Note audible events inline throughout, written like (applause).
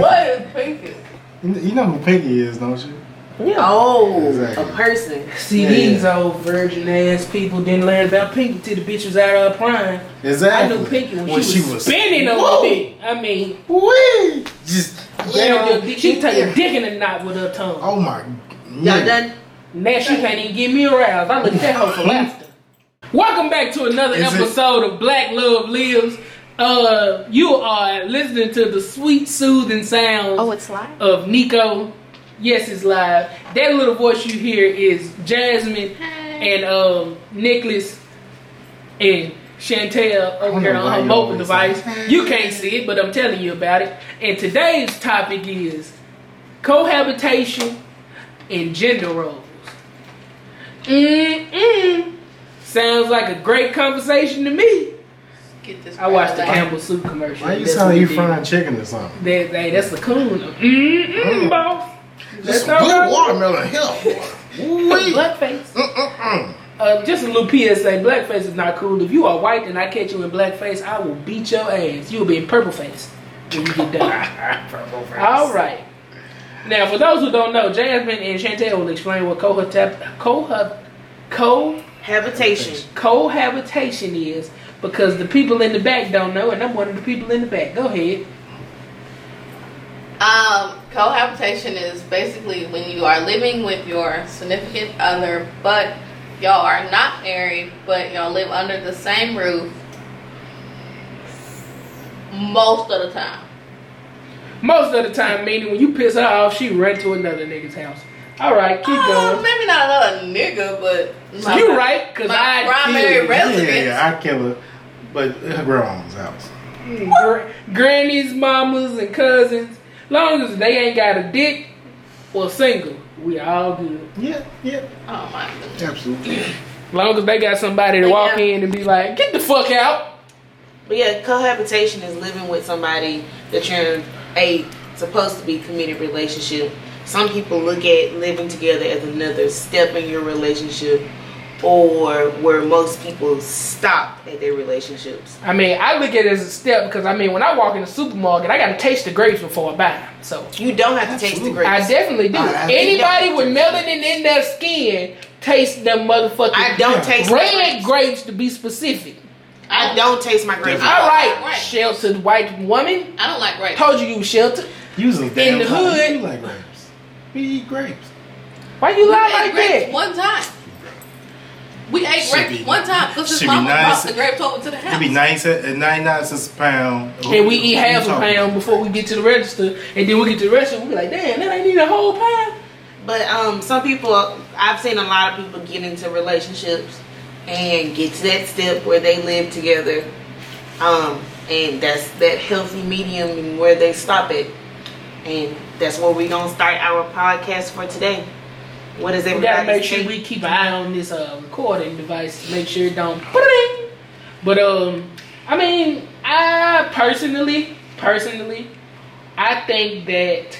What is Pinky? You know who Pinky is, don't you? Yeah. Oh, Exactly. a person. See, Yeah, these yeah. old virgin ass people didn't learn about Pinky till the bitch was out of her prime. Exactly. I Exactly. knew Pinky when, she, was spinning on Whoa. the dick. I mean, Wee! Just grab your dick, she take a dick in a knot with her tongue. Oh my. Y'all done? Now she can't even get me aroused. I look at that hoe for (laughs) laughter. Welcome back to another Is it- episode of Black Love Lives. Uh, you are listening to the sweet, soothing sounds Oh, it's live. of Nico. Yes, it's live. That little voice you hear is Jasmine and um, Nicholas and Chantel over here on her you mobile device. say- You can't see it, but I'm telling you about it. And today's topic is cohabitation and gender roles. Mm-mm. Sounds like a great conversation to me. Get this. I watched the crowd Campbell Soup commercial. Why you That's sound like you frying chicken or something? That, hey, that's the coon. Mm-mm, boss. Just That's some good watermelon here. Wee. Blackface. Mm-mm-mm. Uh, just a little PSA. Blackface is not cool. If you are white and I catch you in blackface, I will beat your ass. You will be in purple face when you get done. (laughs) All right. Now, for those who don't know, Jasmine and Chantel will explain what cohabit- cohab- co Habitation. cohabitation is because the people in the back don't know, and I'm one of the people in the back. Go ahead. Um, cohabitation is basically when you are living with your significant other, but y'all are not married, but y'all live under the same roof most of the time. Most of the time, meaning when you piss her off, she run to another nigga's house. All right, keep Uh, going. maybe not another nigga, but my- You right, cause my I primary kill you. Yeah, residence. yeah, I kill her, but her grandma's house. Hmm, gr- grannies, mamas, and cousins. Long as they ain't got a dick or single, we all good. Yeah, yeah, Oh my goodness. absolutely. (clears throat) Long as they got somebody to But walk yeah. in and be like, "Get the fuck out." But yeah, cohabitation is living with somebody that you're in a supposed to be committed relationship. Some people look at living together as another step in your relationship, or where most people stop at their relationships. I mean, I look at it as a step because I mean, when I walk in the supermarket, I got to taste the grapes before I buy them. So You don't have to taste the Absolutely. I definitely do. I- I Anybody with melanin in their skin taste them motherfucking I don't taste red grapes. grapes to be specific. I don't taste my grapes. Definitely. All right, Right. sheltered white woman. I don't like grapes. Told you you was sheltered. You was a damn the hood. You like grapes. We eat grapes. Why you We lie like grapes that? one time. We ate Should grapes be- one time because his should be mama nice. brought the grapes over to the house. It'd be nice at at 99 cents a pound. And we eat half a pound before we get to the register, and then we get to the register, we be like, damn, that ain't even a whole pound. But um, some people, I've seen a lot of people get into relationships and get to that step where they live together, um, and that's that healthy medium where they stop it, and that's where we're gonna start our podcast for today. What is We everybody? gotta make sure we keep an eye on this uh, recording device to make sure it don't. But um, I mean, I personally, personally, I think that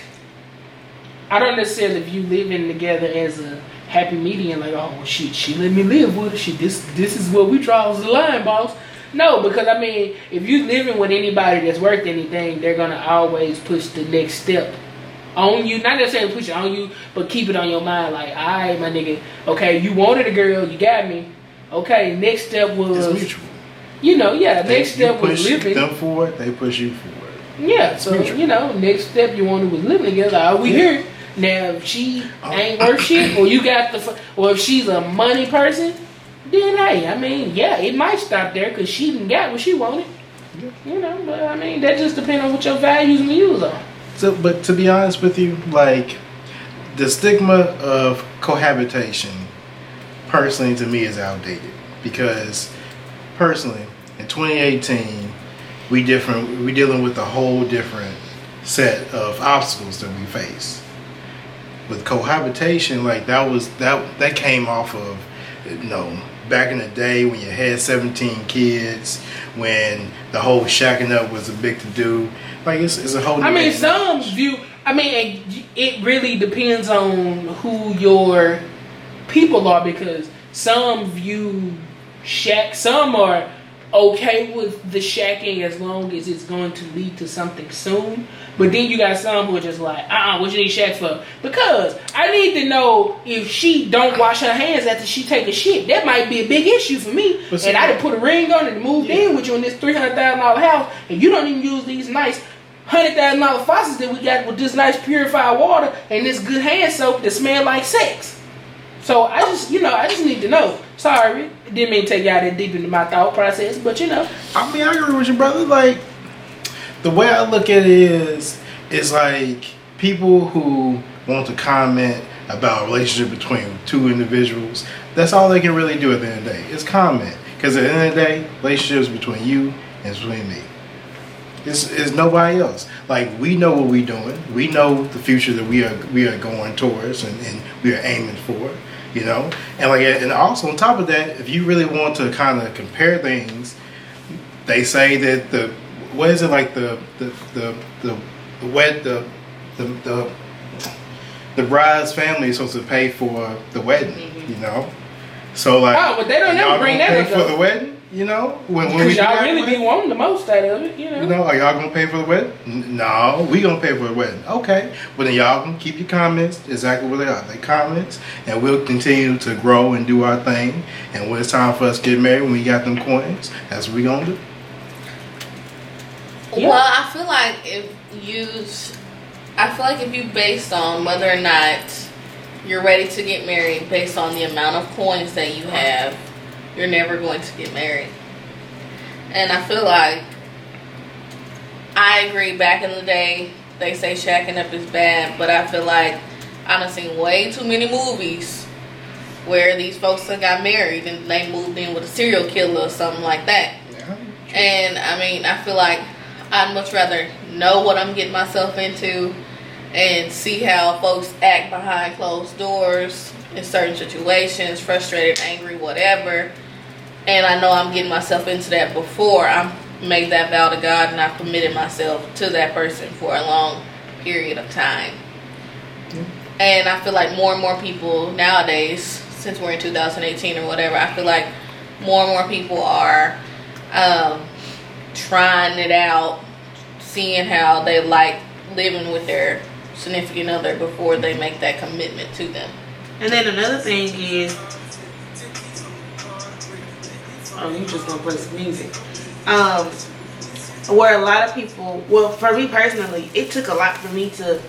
I don't necessarily view living together as a happy medium. Like, oh shit, she let me live with her. She this this is where we draw the line, boss. No, because I mean, if you living with anybody that's worth anything, they're gonna always push the next step on you. Not necessarily push it on you, but keep it on your mind. Like, all right, my nigga. Okay, you wanted a girl, you got me. Okay, next step was, It's mutual. you know, yeah. They- Next step was push living. them forward, they push you forward. Yeah, so mutual. you know, next step you wanted was living together. Are we Yeah. here? Now, if she oh. ain't worth shit, or you got the, or if she's a money person, then hey, I mean, yeah, it might stop there because she didn't got what she wanted. You know, but I mean, that just depends on what your values and views are. So, but to be honest with you, like the stigma of cohabitation, personally to me is outdated because personally in 2018 we different we dealing with a whole different set of obstacles that we face. With cohabitation, like that was that that came off of you know back in the day when you had 17 kids, when the whole shacking up was a big to do. Like it's, it's a whole. I mean, day. some view. I mean, it, it really depends on who your people are because some view shack. Some are okay with the shacking as long as it's going to lead to something soon. But then you got some who are just like, uh uh what you need shack for? Because I need to know if she don't wash her hands after she take a shit. That might be a big issue for me. See- and I done put a ring on it and moved in with you in this three hundred thousand dollar house, and you don't even use these nice hundred thousand dollar faucets that we got with this nice purified water and this good hand soap that smell like sex. So I just, you know, I just need to know. Sorry, didn't mean to take y'all that deep into my thought process, but you know, I mean, I agree with you, brother. Like, the way I look at it is, is like people who want to comment about a relationship between two individuals. That's all they can really do at the end of the day. Is comment. Because at the end of the day, relationships between you and between me. It's, it's nobody else. Like we know what we're doing. We know the future that we are we are going towards and, and we are aiming for. You know, and like and also on top of that, if you really want to kind of compare things, they say that the what is it like the the the the, the wed the the the the bride's family is supposed to pay for the wedding. Mm-hmm. You know, so like Oh, but they don't y'all never bring gonna that pay up, for though. the wedding. You know, when when because we y'all really wedding? be wanting the most out of it, you know. You know, are y'all gonna pay for the wedding? No, we gonna pay for the wedding. Okay, well then y'all can keep your comments exactly where they are. They comments, and we'll continue to grow and do our thing. And when it's time for us to get married, when we got them coins, that's what we gonna do. Yeah. Well, I feel like if you, I feel like if you based on whether or not you're ready to get married based on the amount of coins that you have, you're never going to get married. And I feel like I agree. Back in the day, they say shacking up is bad, but I feel like I've seen way too many movies where these folks that got married and they moved in with a serial killer or something like that. Yeah. And I mean, I feel like I'd much rather know what I'm getting myself into and see how folks act behind closed doors in certain situations, frustrated, angry, whatever. And I know I'm getting myself into that before I made that vow to God and I've committed myself to that person for a long period of time. And I feel like more and more people nowadays, since we're in 2018 or whatever, I feel like more and more people are um, trying it out, seeing how they like living with their significant other before they make that commitment to them. And then another thing is, oh, you just gonna play some music. Um, where a lot of people, well, for me personally, it took a lot for me to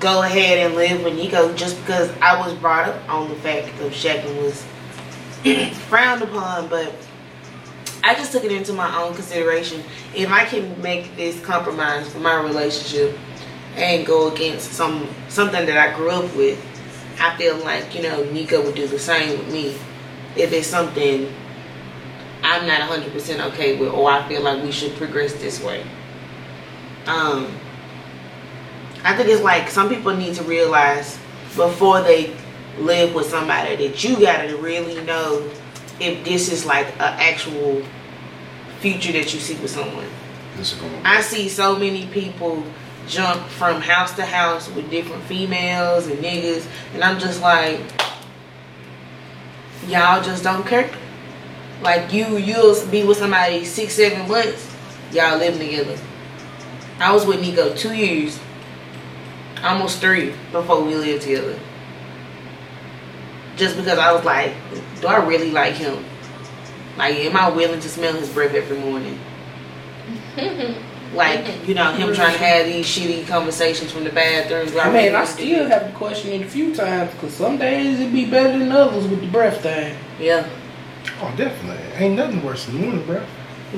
go ahead and live with Nico just because I was brought up on the fact of shacking was (clears throat) frowned upon, but I just took it into my own consideration. If I can make this compromise for my relationship and go against some something that I grew up with, I feel like you know Nico would do the same with me. If it's something I'm not 100% okay with, or I feel like we should progress this way. Um, I think it's like some people need to realize before they live with somebody that you gotta really know if this is like an actual future that you see with someone. This is going. I see so many people jump from house to house with different females and niggas, and I'm just like, y'all just don't care. Like you, you'll be with somebody six, seven months, y'all living together. I was with Nico two years, almost three, before we lived together. Just because I was like, do I really like him? Like, am I willing to smell his breath every morning? Like, you know, him trying to have these shitty conversations from the bathroom. I mean, I want to do still have to question it a few times because some days it'd be better than others with the breath thing. Yeah. Oh, definitely. Ain't nothing worse than morning, bro.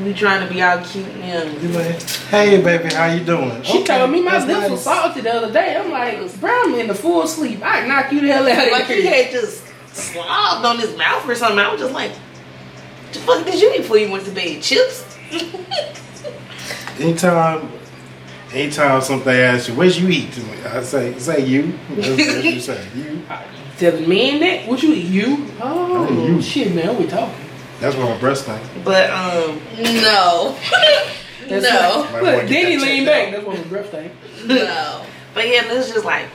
We trying to be all cute and You young. like, hey, baby, how you doing? She Okay, told me my lips nice. was salty the other day. I'm like, bro, I'm in the full sleep. I knock you the hell out of Like he had just slobbed on his mouth or something. I was just like, What the fuck did you eat before you went to bed? Chips? (laughs) Anytime, anytime something asks you, "Where'd you eat?" to me, I say, "Say you." That's what you say. You. (laughs) Telling me that? What you eat? You? Oh, you. shit, man. We talking. That's what my breast thing. But um, No. (laughs) That's no. What, look, then he that leaned back. That's what my breath thing. (laughs) No. but yeah, it's just like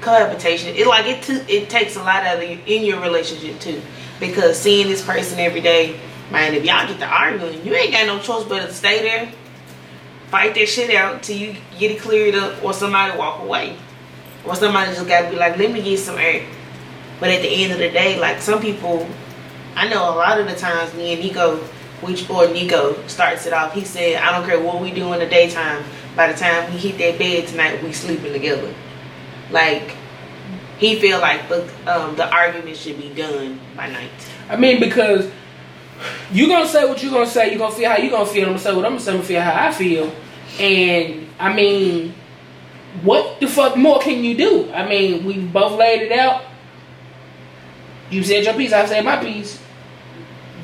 cohabitation. It like it t- it takes a lot out of you in your relationship too, because seeing this person every day Man, if y'all get to arguing, you ain't got no choice but to stay there, fight that shit out till you get it cleared up, or somebody walk away, or somebody just gotta be like, let me get some air. But at the end of the day, like some people, I know a lot of the times me and Nico, which or Nico starts it off. He said, I don't care what we do in the daytime. By the time we hit that bed tonight, we sleeping together. Like he feel like the um, the argument should be done by night. I mean, because you gonna say what you gonna say, you gonna feel how you gonna feel. I'm gonna say what I'm gonna say, I'm gonna feel how I feel. And I mean, what the fuck more can you do? I mean, we both laid it out. You said your piece, I said my piece.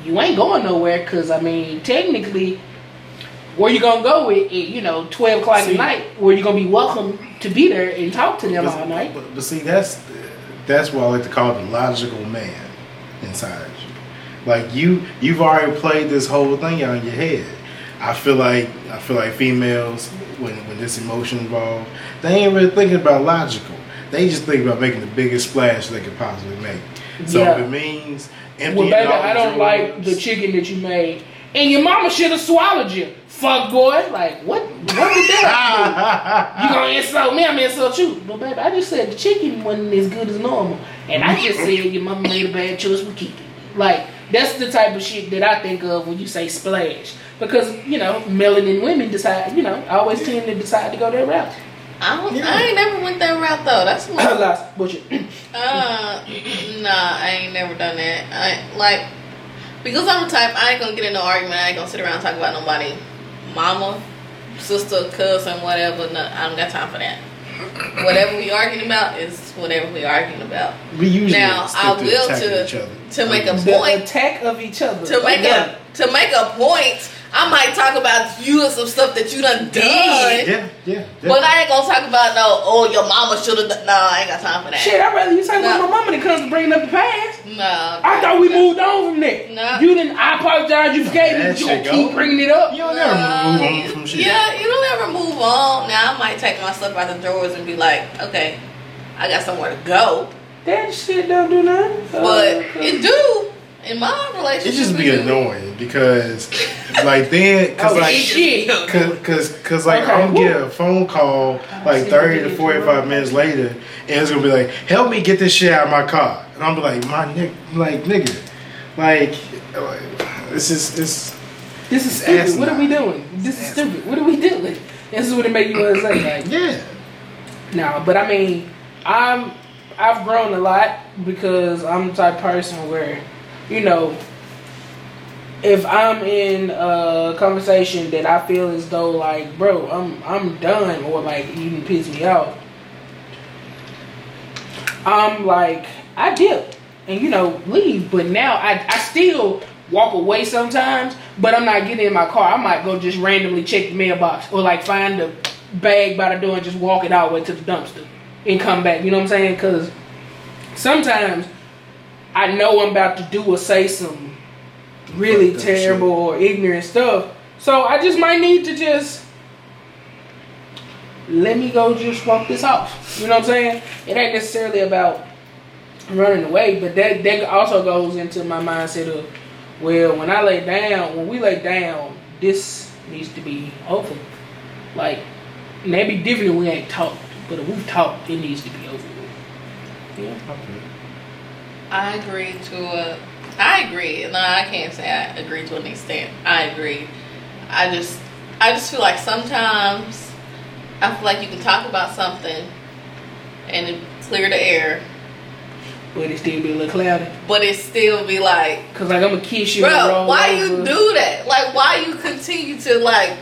You ain't going nowhere, cause I mean, technically, where you gonna go with it? You know, twelve o'clock See- at night, where you gonna be welcome to be there and talk to them all night. but, but see, that's that's what I like to call the logical man inside you. Like you, you've already played this whole thing out in your head. I feel like I feel like females when when this emotion involved, they ain't really thinking about logical. They just think about making the biggest splash they could possibly make. So Yeah. if it means Well, baby, I don't like the chicken that you made, and your mama should have swallowed you. Fuck boy, like what? What did that (laughs) do? You gonna insult me? I'm insult you. But baby, I just said the chicken wasn't as good as normal, and I just said your mama made a bad choice with keeping. Like that's the type of shit that I think of when you say splash, because you know melanin women decide. You know, always tend to decide to go that route. I don't. I ain't never went that route though. That's (coughs) my. Last bullshit. (coughs) Uh, nah, I ain't never done that. I like because I'm the type I ain't gonna get in no argument. I ain't gonna sit around and talk about nobody, mama, sister, cousin, whatever. No, I don't got time for that. Whatever we arguing about is whatever we arguing about. we usually Now, I will attacking to- each other. to make a point. attack of each other. To make yeah. a to make a point, I might talk about you and some stuff that you done done. yeah, yeah. But I ain't gonna talk about no. Oh, your mama should have. Nah, I ain't got time for that. Shit, I'd rather you talk about No. my mama than comes to bringing up the past. No, I thought we moved on from that. No. You didn't. I apologize. You forgave me. That But you gonna keep bringing it up. You don't never move on from shit. Yeah, you don't ever move on. Now I might take my stuff out the drawers and be like, okay, I got somewhere to go. That shit don't do nothing. But Uh, it do in my relationship. It just be do. annoying because, (laughs) like, then, cause Oh, like, shit. cause, (laughs) cause, cause like, Okay, I'm gonna get a phone call like thirty to you forty did. five minutes later, and it's gonna be like, help me get this shit out of my car, and I'm be like, my nick, like, nigga, like, like, this is it's This is stupid. asinine. What are we doing? This is stupid. What are we doing? This is what it make you want to say. Like, yeah. no, but I mean, I'm I've grown a lot because I'm the type of person where, you know, if I'm in a conversation that I feel as though like, bro, I'm I'm done or like you can piss me off, I'm like, I dip and you know leave. But now I I still walk away sometimes, but I'm not getting in my car. I might go just randomly check the mailbox or like find the bag by the door and just walk it all the way to the dumpster and come back. You know what I'm saying? Because sometimes I know I'm about to do or say some really terrible or ignorant stuff. So I just might need to just let me go just walk this off. You know what I'm saying? It ain't necessarily about running away, but that that also goes into my mindset of well, when I lay down, when we lay down, this needs to be over. Like maybe different if we ain't talked, but if we've talked, it needs to be over. Yeah. I agree to a. I agree. No, I can't say I agree to an extent. I agree. I just, I just feel like sometimes I feel like you can talk about something and it clear the air, But it still be a little cloudy. but it still be like, Cause like I'm gonna kiss you. bro, why over. you do that? Like, why you continue to like?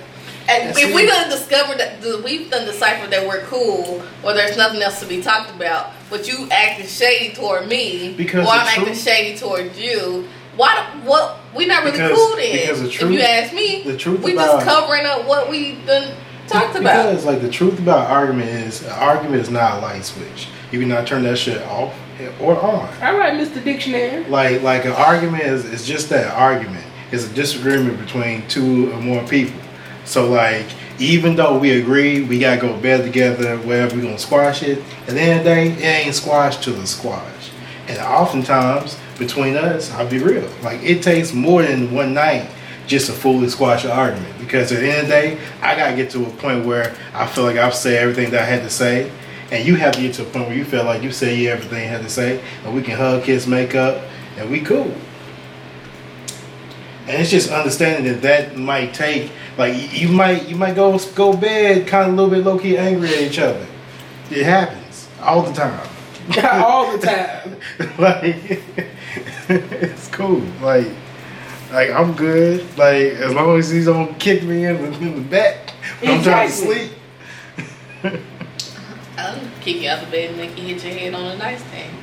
And if we done discovered that we've done deciphered that we're cool, or there's nothing else to be talked about, but you acting shady toward me, Because or I'm acting shady toward you. Why? the- What? We not really Because- cool then. because the if you ask me, the truth we about- just covering up what we done talked about. Because like the truth about argument is, an argument is not a light switch. You can not turn that shit off or on. All right, Mr. Dictionary. Like like an argument is, is just that argument. It's a disagreement between two or more people. So like even though we agree we gotta go to bed together, wherever we're gonna squash it, at the end of the day, it ain't squashed till it's squashed. And oftentimes between us, I'll be real. Like it takes more than one night just to fully squash an argument. Because at the end of the day, I gotta get to a point where I feel like I've said everything that I had to say. And you have to get to a point where you feel like you you everything you had to say, and we can hug, kiss, make up, and we cool. And it's just understanding that that might take like you might you might go go bed kind of a little bit low key angry at each other. It happens all the time. (laughs) All the (laughs) time. like (laughs) it's cool. Like like I'm good. Like as long as he don't kick me in the, in the back when I'm trying to sleep. I'll kick you out the bed and make you hit your head on the nightstand.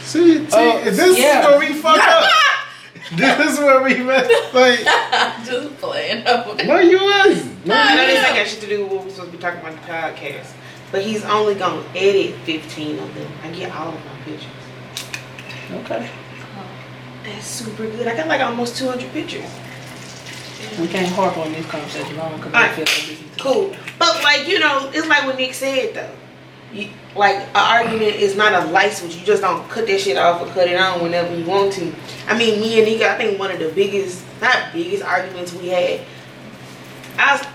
See, see Oh, this yeah. is where we fuck up. (laughs) this is where we met. Like I'm (laughs) just playing. Okay. no, you wasn't. (laughs) No, I know you this Yeah. ain't got shit to do with what we're supposed to be talking about the podcast. But he's only gonna edit 15 of them. I get all of my pictures. Okay. Oh, that's super good. I got like almost 200 pictures. We can't harp on this conversation long because I feel like this is Cool. But like, you know, it's like what Nick said though. You, like an argument is not a license. You just don't cut that shit off or cut it on whenever you want to. I mean, me and Nico, I think one of the biggest, not biggest arguments we had. I was,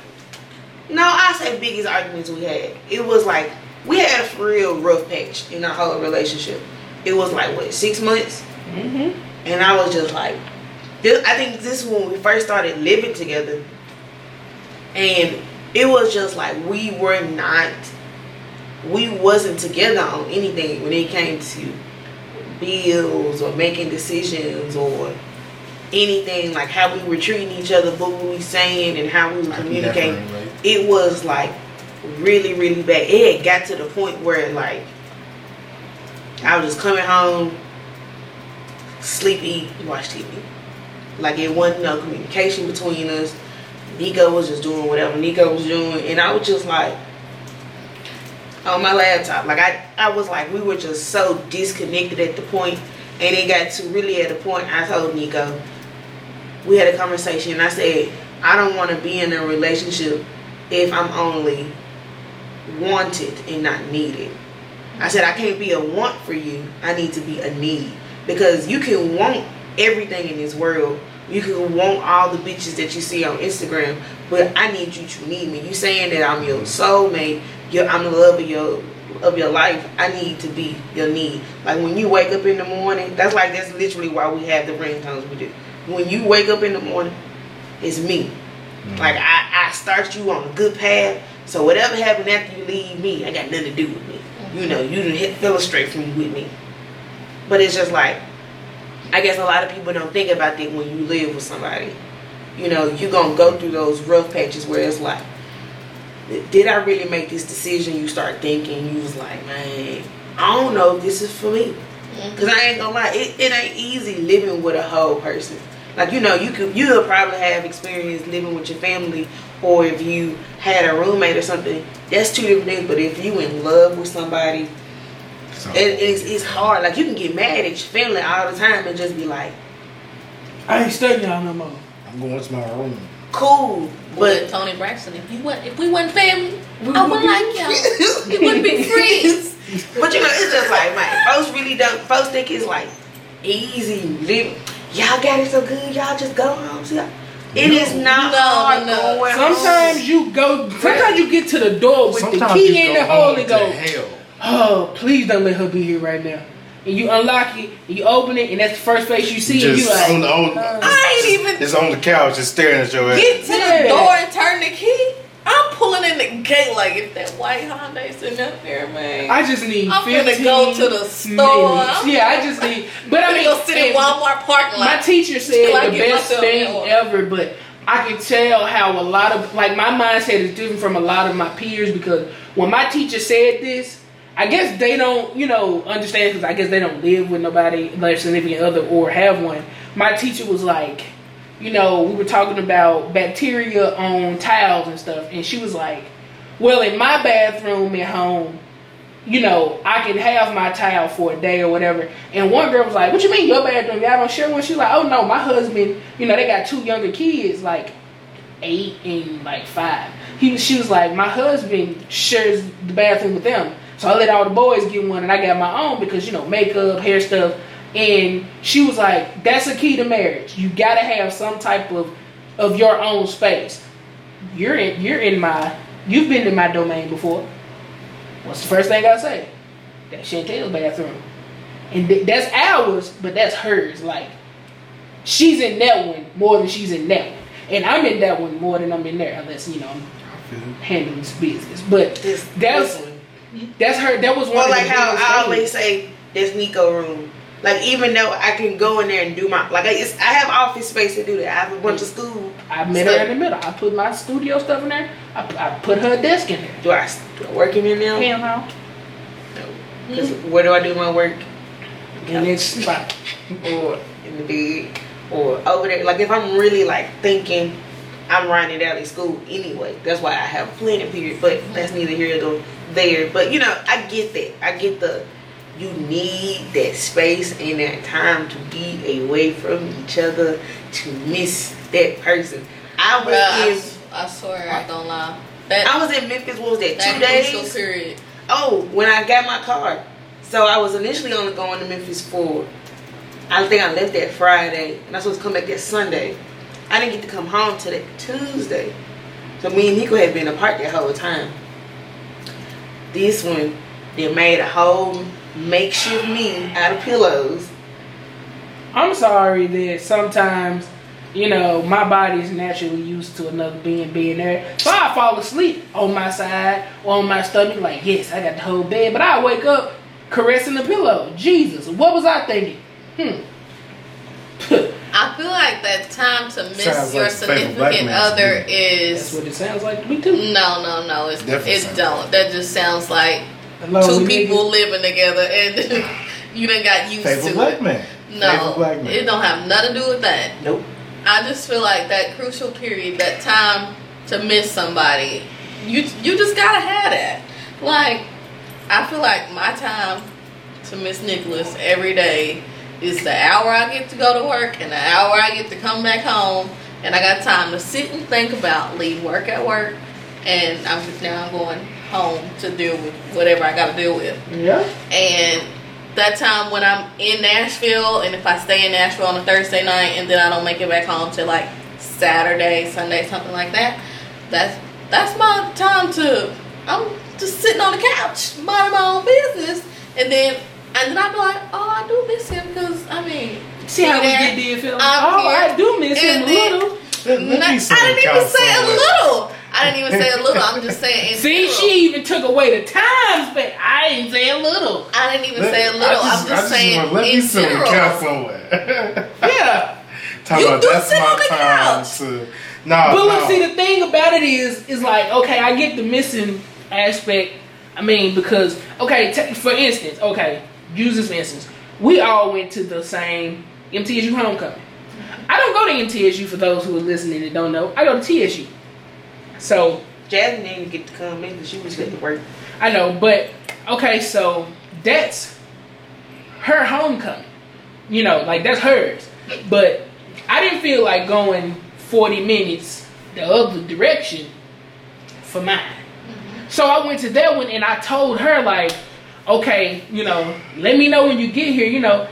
no, I say biggest arguments we had. It was like we had a real rough patch in our whole relationship. It was like what six months, Mm-hmm. and I was just like, this, I think this is when we first started living together, and it was just like we were not, we wasn't together on anything when it came to bills or making decisions or anything like how we were treating each other, what we were saying, and how we were communicating it was like really, really bad. It had got to the point where like I was just coming home, sleepy, watch TV. Like it wasn't no communication between us. Nico was just doing whatever Nico was doing, and I was just like on my laptop. Like I, I was like we were just so disconnected at the point, and it got to really at a point. I told Nico, we had a conversation, and I said I don't want to be in a relationship if I'm only wanted and not needed. I said I can't be a want for you. I need to be a need because you can want everything in this world. You can want all the bitches that you see on Instagram, but I need you to need me. You saying that I'm your soulmate, your, I'm the love of your of your life. I need to be your need. Like when you wake up in the morning, that's like that's literally why we have the ringtones we do. When you wake up in the morning, it's me. Mm. Like I, I start you on a good path. So whatever happened after you leave me, I got nothing to do with me. You mm-hmm. know, you didn't hit illustrate from with me. But it's just like I guess a lot of people don't think about that when you live with somebody. You know, you're gonna go through those rough patches where it's like, did I really make this decision? You start thinking, you was like, man, I don't know if this is for me. Cause I ain't gonna lie, it, it ain't easy living with a whole person. Like you know, you could you'll probably have experience living with your family, or if you had a roommate or something. That's two different things. But if you in love with somebody, So, it, it's it's hard. Like you can get mad at your family all the time and just be like, I ain't studying y'all no more. I'm going to my room. cool, But but Toni Braxton, if you went, if we weren't family, I wouldn't like y'all. We wouldn't be (laughs) friends. But you know, it's just like, man, folks really don't. Folks think it's like easy living. Y'all got it so good. Y'all just go home. See, it is not No, hard no. going home. Sometimes you go. Sometimes you get to the door with the Sometimes key in the hole home and to go, hell. "Oh, please don't let her be here right now." And you unlock it, and you open it, and that's the first face you see, and you like, on the on, oh, I ain't even it's on the couch, just staring at your ass. get to Yeah. the door and turn the key. I'm pulling in the gate like if that white Hyundai sitting up there, man. I just need I'm 15 finna go to the store. Yeah, I just need. But I mean, gonna go sit in Walmart parking lot. my teacher said Till the best thing in ever, but I can tell how a lot of like my mindset is different from a lot of my peers because when my teacher said this, I guess they don't, you know, understand because I guess they don't live with nobody, their significant other, or have one. My teacher was like, you know, we were talking about bacteria on tiles and stuff, and she was like, well, in my bathroom at home, you know, I can have my towel for a day or whatever. And one girl was like, What you mean your bathroom? Y'all don't share one? She's like, Oh no, my husband, you know, they got two younger kids, like eight and like five. He she was like, My husband shares the bathroom with them. So I let all the boys get one and I got my own because, you know, makeup, hair stuff. and she was like, "That's a key to marriage. You gotta have some type of of your own space. You're in you're in my you've been in my domain before. What's the first thing I say? That Chantel's bathroom, and th- that's ours, but that's hers. Like she's in that one more than she's in that one, and I'm in that one more than I'm in there, unless you know I'm I feel it. handling this business. But This, that's this one. That's her. That was one. Well, of like the how I things. always say, this Nico room. Like even though I can go in there and do my like I it's, I have office space to do that. I have a bunch of school. I met her in the middle. I put my studio stuff in there. I, I put her desk in there. Do I, do I work in there? Hell no. Because where do I do my work? In this spot, or in the bed or over there. Like if I'm really like thinking I'm running out of school anyway. That's why I have plenty planning period. But that's neither here nor there. But you know, I get that. I get the you need that space and that time to be away from each other to miss that person. I was Bruh, I, in swear, I don't lie. That I was in Memphis. What was that? that Two days. period. Oh, when I got my car. So I was initially only going to Memphis for, I think I left that Friday, and I was supposed to come back that Sunday. I didn't get to come home till that Tuesday. So me and Nico had been apart that whole time. This one, they made a whole makeshift me out of pillows. I'm sorry that sometimes, you know, my body is naturally used to another being being there. So I fall asleep on my side or on my stomach, like, yes, I got the whole bed. But I wake up caressing the pillow. Jesus, what was I thinking? Hmm. (laughs) I feel like that time to miss Sounds your like the favorite black significant man's other is. That's what it sounds like to me too. no, no, no. It's Definitely it don't. That just sounds like Hello, two nigga. people living together and (laughs) you done got used Favorite to black it. man. No, Favorite black man. it don't have nothing to do with that. Nope. I just feel like that crucial period, that time to miss somebody, you you just gotta have that. Like, I feel like my time to miss Nicholas every day is the hour I get to go to work and the hour I get to come back home, and I got time to sit and think about leave work at work, and I'm just now going home to deal with whatever I got to deal with. Yeah. And that time when I'm in Nashville, and if I stay in Nashville on a Thursday night, and then I don't make it back home till like Saturday, Sunday, something like that, that's that's my time to. I'm just sitting on the couch, minding my own business, and then and then I'd be like, oh, I do miss him because I mean, See how we there, get did feel? I'm Oh, here, I do miss him and a little. Let, let Not- I didn't even say a little. I didn't even say a little. I'm just saying. See, general. she even took away the times, but I didn't say a little. I didn't even Let- say a little. I I'm just I saying want- let me in sit on general. couch somewhere. (laughs) Yeah. Talk You about do that's sit my on the couch. to. No, But look, no. see, the thing about it is, is like, okay, I get the missing aspect. I mean, because, okay, t- for instance, okay, use this instance. We all went to the same MTSU homecoming. I don't go to MTSU for those who are listening and don't know. I go to TSU. So, Jasmine didn't get to come in because she was at work. I know, but okay, so that's her homecoming. You know, like that's hers. But I didn't feel like going 40 minutes the other direction for mine. Mm-hmm. So I went to that one and I told her like, okay, you know, let me know when you get here, you know,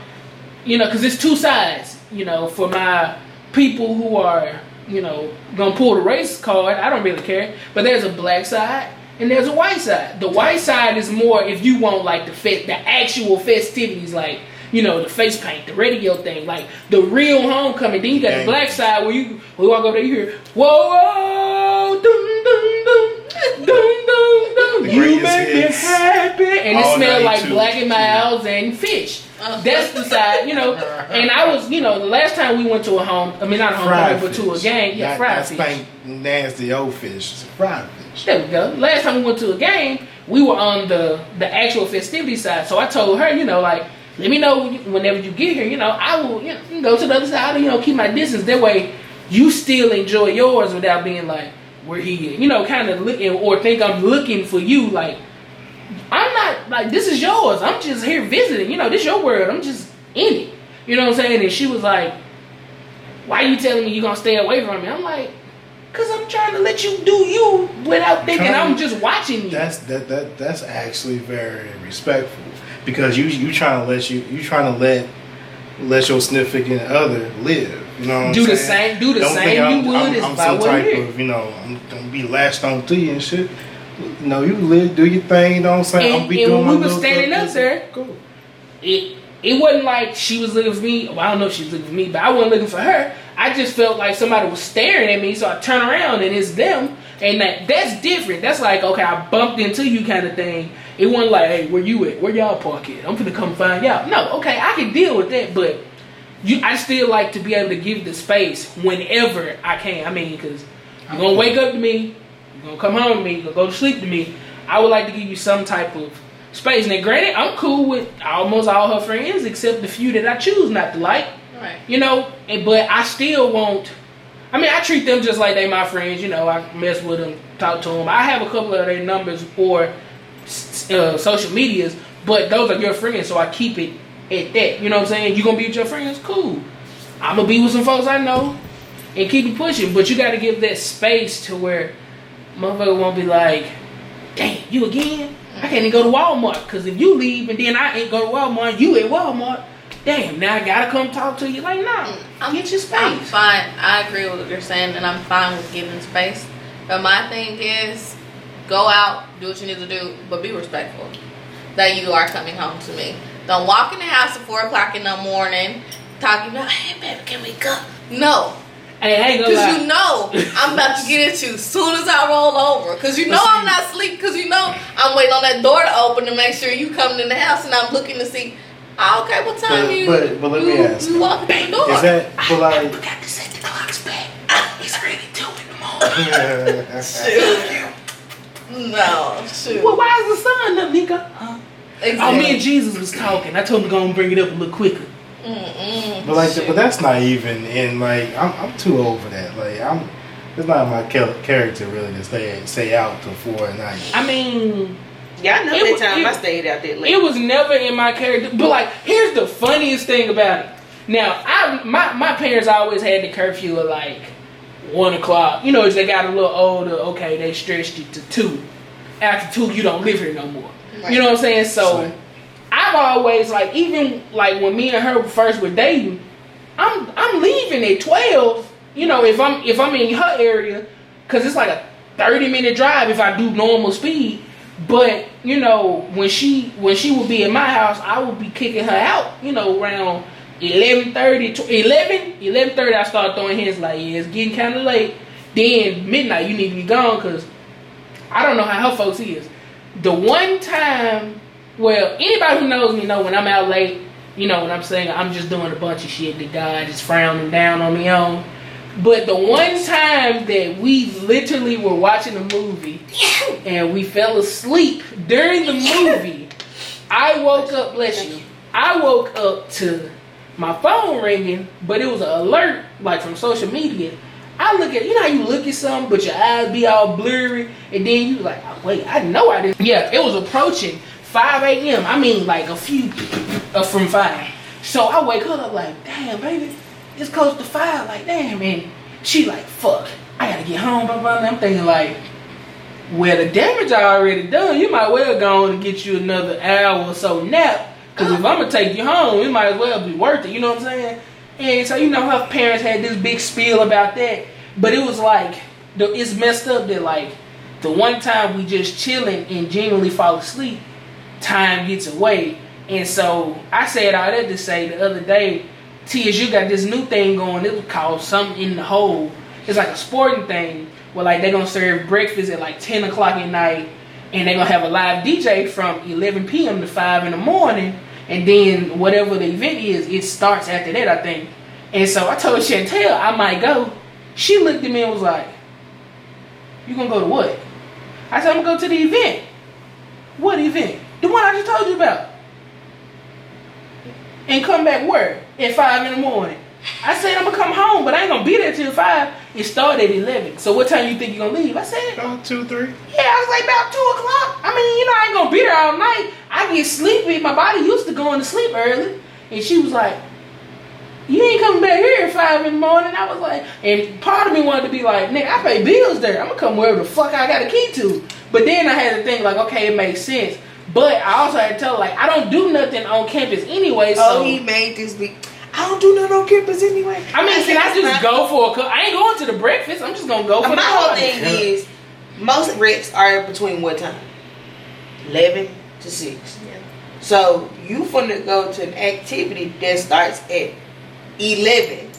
you know, because it's two sides, you know, for my people who are, you know, gonna pull the race card. I don't really care, but there's a black side and there's a white side. The white side is more if you want like the fe- the actual festivities, like you know, the face paint, the radio thing, like the real homecoming. Then you got the black side where you we walk over there, you hear whoa whoa dum You make me happy, and it smelled like too. Black and Milds and fish. Uh, That's the side, you know. (laughs) And I was, you know, the last time we went to a home, I mean not a home, homecoming, but to a fish. game, yeah, Not- fried not fish. spank nasty old fish. It's fried fish. There we go. Last time we went to a game, we were on the the actual festivity side. So I told her, you know, like, let me know whenever you get here. You know, I will you know, go to the other side. You know, keep my distance. That way, you still enjoy yours without being like, where he, you know, kind of looking or think I'm looking for you. Like, I'm not like this is yours. I'm just here visiting. You know, this your world. I'm just in it. You know what I'm saying? And she was like, why you telling me you gonna stay away from me? I'm like. Cause I'm trying to let you do you without thinking Trying- I'm just watching you. That's that that that's actually very respectful because you you trying to let you you trying to let let your significant other live. You know, what I'm Do the saying? same- do the Don't same I'm, you would I'm, is I'm some what type is. of you know I'm gonna be latched on to you and shit. You know, you live, do your thing. You know what I'm saying? And- I'll be and doing when we was little standing up there, Cool. it it wasn't like she was looking for me. Well, I don't know if she was looking for me, but I wasn't looking for her. I just felt like somebody was staring at me, so I turn around and it's them, and that that's different. That's like okay, I bumped into you kind of thing. It wasn't like hey, where you at? Where y'all park at? I'm gonna come find y'all. No, okay, I can deal with that, but you, I still like to be able to give the space whenever I can. I mean, because you're gonna wake up to me, you're gonna come home to me, you're gonna go to sleep to me. I would like to give you some type of space. Now, granted, I'm cool with almost all her friends except the few that I choose not to like. Right. You know, and, but I still won't. I mean, I treat them just like they my friends. You know, I mess with them, talk to them. I have a couple of their numbers or uh, social medias, but those are your friends, so I keep it at that. You know what I'm saying? You gonna be with your friends? Cool. I'm gonna be with some folks I know and keep it pushing. But you got to give that space to where motherfucker won't be like, "Damn, you again? I can't even go to Walmart because if you leave and then I ain't go to Walmart, you at Walmart." Damn, now I gotta come talk to you. Like, nah, I'm, get your I'm space. fine. I agree with what you're saying, and I'm fine with giving space. But my thing is, go out, do what you need to do, but be respectful that you are coming home to me. Don't walk in the house at four o'clock in the morning talking about, "Hey, baby, can we go?" No, Hey, I because lie. you know I'm about to get at you as soon as I roll over. Because you know I'm not asleep. Because you know I'm waiting on that door to open to make sure you coming in the house, and I'm looking to see. Oh, okay, what time But- you? but- but let me you, ask. You walking through the door? Is that but like? I forgot to set the clocks back. It's ready two in the morning. (laughs) Shoot. No, shoot. Well, why is the sun up, nigga? Huh? Oh, Exactly. me and Jesus was talking. I told him to go and bring it up a little quicker. Mm-mm. But like, Shoot. but that's not even. And like, I'm, I'm too old for that. Like, I'm. It's not my character really to stay stay out till four at night. I mean, Yeah, I know It that time it- I stayed out there late. it was never in my character. But like, here's the funniest thing about it. Now, I my my parents always had the curfew of like one o'clock. You know, as they got a little older, okay, they stretched it to two. After two, you don't live here no more. You know what I'm saying? So. Right. I've always like even like when me and her first were dating, I'm I'm leaving at twelve. You know, if I'm if I'm in her area, cause it's like a thirty minute drive if I do normal speed. But you know, when she when she would be in my house, I would be kicking her out. You know, around 11.30, 11, 11.30 I start throwing hints like, yeah, it's getting kind of late. Then midnight, you need to be gone, cause I don't know how her folks is. The one time, well, anybody who knows me know when I'm out late, you know, what I'm saying I'm just doing a bunch of shit that God is frowning down on me on. But the one time that we literally were watching a movie (laughs) and we fell asleep during the movie, I woke up, bless you, I woke up to my phone ringing, but it was an alert like from social media. I look at you know how you look at something, but your eyes be all blurry, and then you like, oh, wait, I know I didn't. Yeah, it was approaching 5 a.m. I mean, like a few uh, from five. So I wake her up like, damn, baby, it's close to five. Like, damn, and she like, fuck, I gotta get home. Blah blah. blah. I'm thinking like, well, the damage I already done. You might well go on and get you another hour or so nap. Cause if I'm gonna take you home, it might as well be worth it. You know what I'm saying? And so you know her parents had this big spiel about that, but it was like the, it's messed up that like the one time we just chilling and genuinely fall asleep, time gets away. And so I said all that to say the other day, TSU got this new thing going. It was called something in the hole. It's like a sporting thing where like they're gonna serve breakfast at like ten o'clock at night, and they're gonna have a live DJ from eleven p.m. to five in the morning, and then whatever the event is, it starts after that, I think. And so I told Chantel I might go. She looked at me and was like, "You gonna go to what?" I said, "I'm gonna go to the event." What event? The one I just told you about. And come back where? At five in the morning. I said I'm gonna come home, but I ain't gonna be there till five. It started at eleven. So what time you think you're gonna leave? I said, About two, three. yeah, I was like about two o'clock. I mean, you know, I ain't gonna be there all night. I get sleepy. My body used to going to sleep early. And she was like, You ain't coming back here at five in the morning. I was like, and part of me wanted to be like, nigga, I pay bills there. I'm gonna come wherever the fuck I got a key to. But then I had to think like, okay, it makes sense. But I also had to tell her, like, I don't do nothing on campus anyway, oh, so oh, he made this big. I don't do nothing on campus anyway. I mean, can I just "Nah." go for a cup? I ain't going to the breakfast. I'm just gonna go for My the whole party. thing is, most reps are between what time? Eleven to six. So you finna go to an activity that starts at eleven.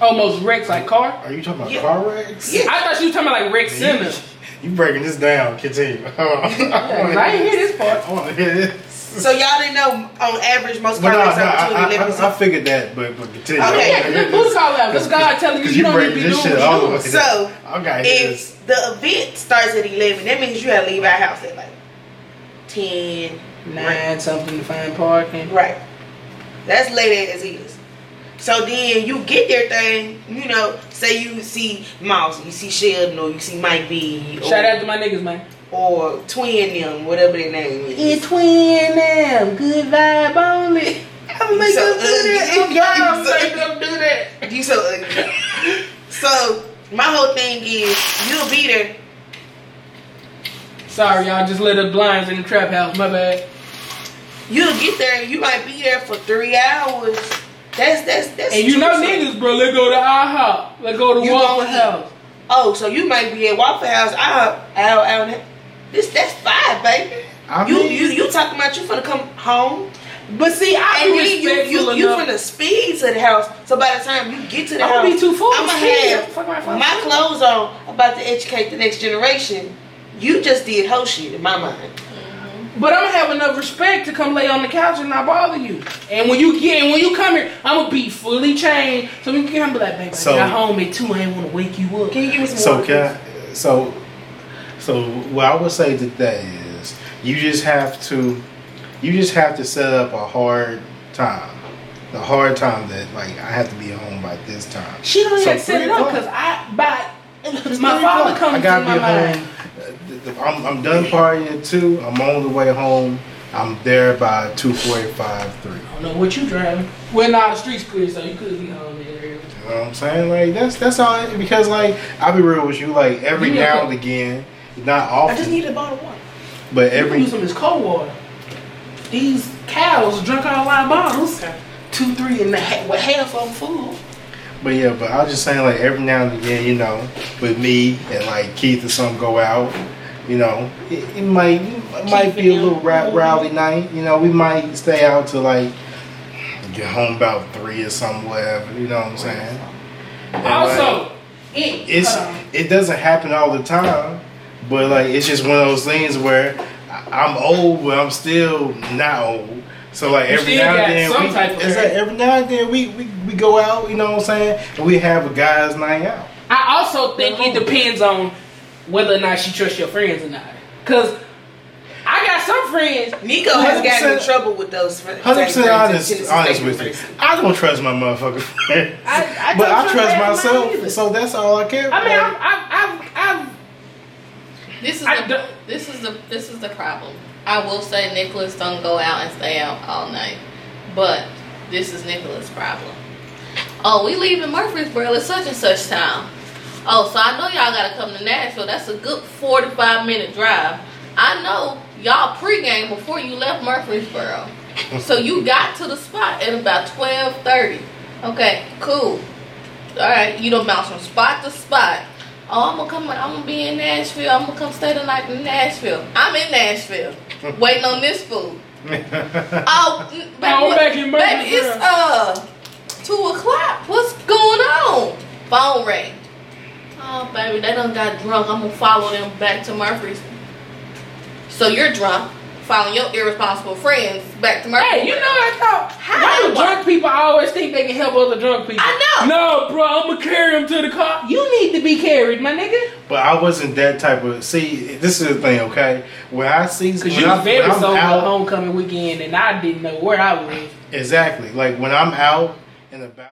Oh, Almost wrecks like car. Are you talking about Yeah. car wrecks? Yeah. I thought you were talking about like Rick Simmons. You breaking this down. Continue. (laughs) I I ain't hear this part. I want to hear this. So y'all didn't know on average most But car no, no, wrecks are between I, I, eleven to I, I figured that, but, but continue. Okay. I wanna Yeah, hear who's this. call out? This God telling you you don't need to breaking be doing shit all the way doing. down. So, I got this. If the event starts at eleven, that means you gotta leave our house at like ten. Nine something to find parking. Right. That's late as is. So then you get there thing, you know, say you see Mouse, you see Sheldon, or you see Mike B, or, Shout out to my niggas, man. Or Twin them, whatever their name is. It's twin them, good vibe only. (laughs) I'm make them do that. I'm (laughs) make them do that. You so ugly. so my whole thing is you'll be there. Sorry, y'all just lit up blinds in the trap house. My bad. You'll get there. You might be there for three hours. That's that's that's. And you know niggas, bro. Let's go to IHOP. Let's go to You Waffle. House. Oh, so you might be at Waffle House. Out, out, out. This that's five, baby. I You mean- you you talking about you finna come home But see, I and be then you respectful you you enough. finna speed to the house. So by the time you get to the I'm house, gonna be too full. I'ma have Fuck my clothes on, about to educate the next generation. You just did whole shit in my mind. Mm-hmm. But I'm gonna have enough respect to come lay on the couch and not bother you. And when you get, and when you come here, I'm gonna be fully chained. So when you can be like, baby, So- I got home at two. I ain't wanna wake you up. Can you give me some So water? can I, so so what I would say today is you just have to you just have to set up a hard time. The hard time that like I have to be home by this time. She don't So even set it up because I by It's my three father o'clock. comes I gotta be mind. home. I'm, I'm done partying at two. I'm on the way home. I'm there by two forty five, three. I don't know what you driving. Well, nah, the streets clear, so you could be home there. You know what I'm saying? Like that's that's all. Because like I'll be real with you. Like every Give me a now and again, not often. I just often, need a bottle of water. but You can every use them of this cold water. These cows drunk all our bottles. Two, three, and a ha- with half of them full. But yeah, but I was just saying like every now and again, you know, with me and like Keith or something go out, you know, it, it might it might be a little them. rap rowdy night. You know, we might stay out till like get home about three or something, whatever. You know what I'm saying? And, like, Also, it, it's hold it doesn't happen all the time, but like it's just one of those things where I- I'm old, but I'm still not old. So like every now and then, we, it's hair. like every now and then we, we we go out, you know what I'm saying, and we have a guys' night out. I also think it depends on whether or not she trusts your friends or not. Cause I got some friends. Nico has gotten in trouble with those friends. Hundred percent honest, honest with you. I don't trust my motherfucker (laughs) friends, I- I but I trust trust myself. So that's all I care. I mean, about. I've, I've, I've, I've This is the this is the this is the problem. I will say Nicholas don't go out and stay out all night, but this is Nicholas' problem. Oh, we leaving Murfreesboro at such and such time. Oh, so I know y'all gotta come to Nashville. That's a good forty-five minute drive. I know y'all pregame before you left Murfreesboro, so you got to the spot at about twelve thirty. Okay, cool. All right, you don't bounce from spot to spot. Oh, I'm gonna come. I'm gonna be in Nashville. I'm gonna come stay the night in Nashville. I'm in Nashville, (laughs) waiting on this food. (laughs) Oh, baby, I'm what- back in baby, it's uh two o'clock. What's going on? Phone ring. Oh, baby, they done got drunk. I'm gonna follow them back to Murphy's. So you're drunk, following your irresponsible friends back to Murphy's. hey, you know, I thought, How why do do I- drunk people always think they can help other drunk people? I know. No, bro, I'm gonna carry them to the car. You need to be carried, my nigga. But I wasn't that type of. See, this is the thing, okay? When I see, Because you I- was very when I'm sober out- homecoming weekend, and I didn't know where I was. Exactly. Like when I'm out and about.